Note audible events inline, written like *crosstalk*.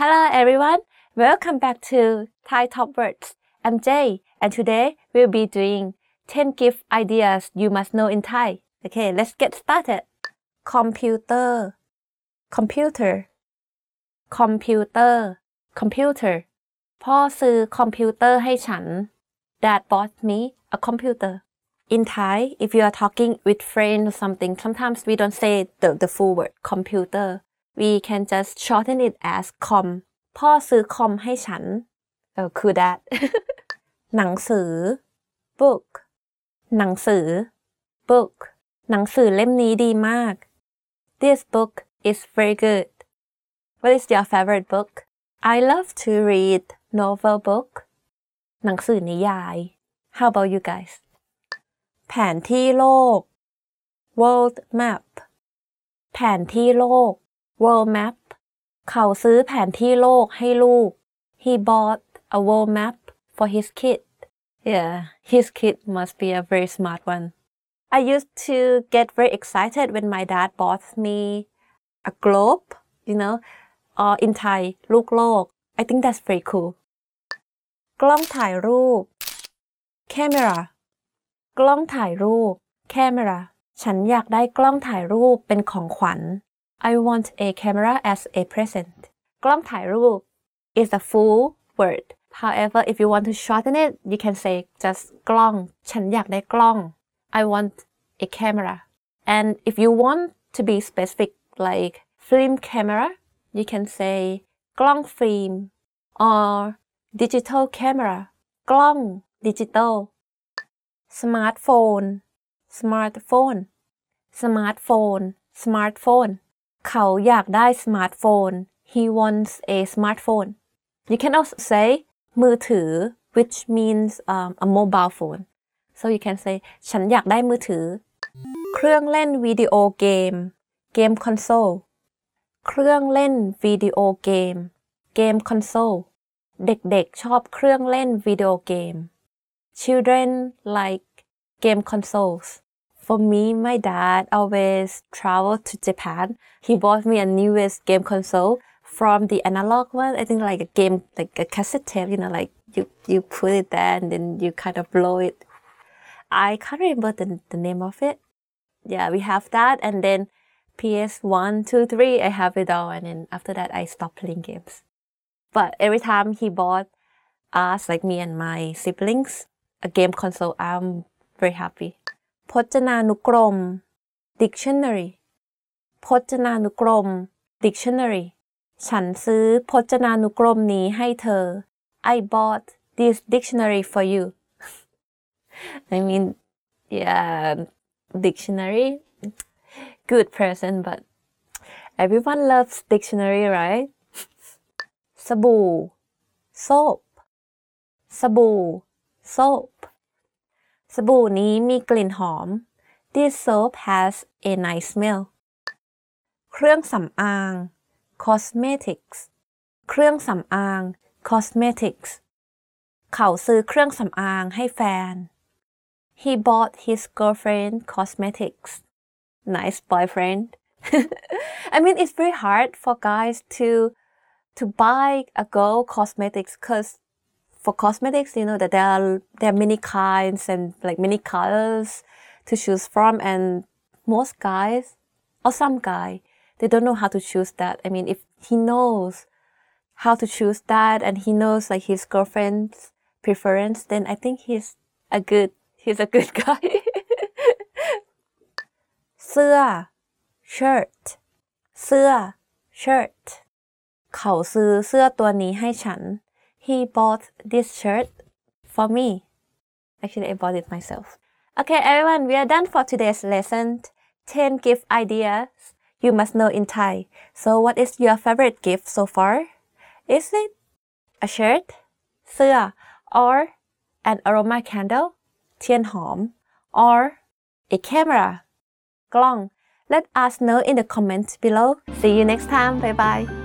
Hello everyone, welcome back to Thai Top Words. I'm Jay, and today we'll be doing 10 gift ideas you must know in Thai. Okay, let's get started. Computer, computer, computer, computer. พ่อซื้อคอมพิวเตอร์ให้ฉัน Dad bought me a computer. In Thai, if you are talking with friends or something, sometimes we don't say the, the full word computer. We can just shorten it as com. พ่อซื้อคอมให้ฉันเออคือ that หนังสือ book หนังสือ book หนังสือเล่มนี้ดีมาก This book is very good. What is your favorite book? I love to read novel book หนังสือนิยาย How about you guys แผนที่โลก world map แผนที่โลก world map เขาซื้อแผนที่โลกให้ลูก He bought a world map for his kid Yeah his kid must be a very smart one I used to get very excited when my dad bought me a globe you know or in Thai ลูกโลก I think that's very cool กล้องถ่ายรูป camera กล้องถ่ายรูป camera ฉันอยากได้กล้องถ่ายรูปเป็นของขวัญ I want a camera as a present กล้องถ่ายรูป is a full word however if you want to shorten it you can say just กล้อง ฉันอยากได้กล้อง I want a camera and if you want to be specific like film camera you can say กล้องฟิล์ม or digital camera กล้องดิจิตอล smartphone smartphone smartphone smartphone เขาอยากได้ smartphone he wants a smartphone you can also say มือถือ which means um, a mobile phone so you can say ฉันอยากได้มือถือ เครื่องเล่นวิดีโอเกมเกมคอนโซลเครื่องเล่นวิดีโอเกมเกมคอนโซลเด็กๆ ชอบเครื่องเล่นวิดีโอเกม Children like game consoles. For me, my dad always traveled to Japan. He bought me a newest game console from the analog one. I think like a game, like a cassette tape, you know, like you, you put it there and then you kind of blow it. I can't remember the, the name of it. Yeah, we have that. And then PS1, 2, 3, I have it all. And then after that, I stopped playing games. But every time he bought us, like me and my siblings, a game console, I'm very happy. พจนานุกรม dictionary พจนานุกรม dictionary ฉันซื้อพจนานุกรมนี้ให้เธอ I bought this dictionary for you I mean yeah dictionary good present but everyone loves dictionary right สบู่ soap สบู่ soap สบู่นี้มีกลิ่นหอม This soap has a nice smell เครื่องสำอาง cosmetics เครื่องสำอาง cosmetics เขาซื้อเครื่องสำอางให้แฟน He bought his girlfriend cosmetics nice boyfriend *laughs* I mean it's very hard for guys to to buy a girl cosmetics because for cosmetics, you know that there are there are many kinds and like many colors to choose from, and most guys or some guy they don't know how to choose that. I mean, if he knows how to choose that and he knows like his girlfriend's preference, then I think he's a good he's a good *laughs* guy. เสื้อ shirt เสื้อ shirt เขาซื้อเสื้อตัวนี้ให้ฉัน he bought this shirt for me. Actually, I bought it myself. Okay, everyone, we are done for today's lesson. 10 gift ideas you must know in Thai. So, what is your favorite gift so far? Is it a shirt, เสื้อ or an aroma candle, เทียนหอม or a camera, กล้อง Let us know in the comments below. See you next time. Bye bye.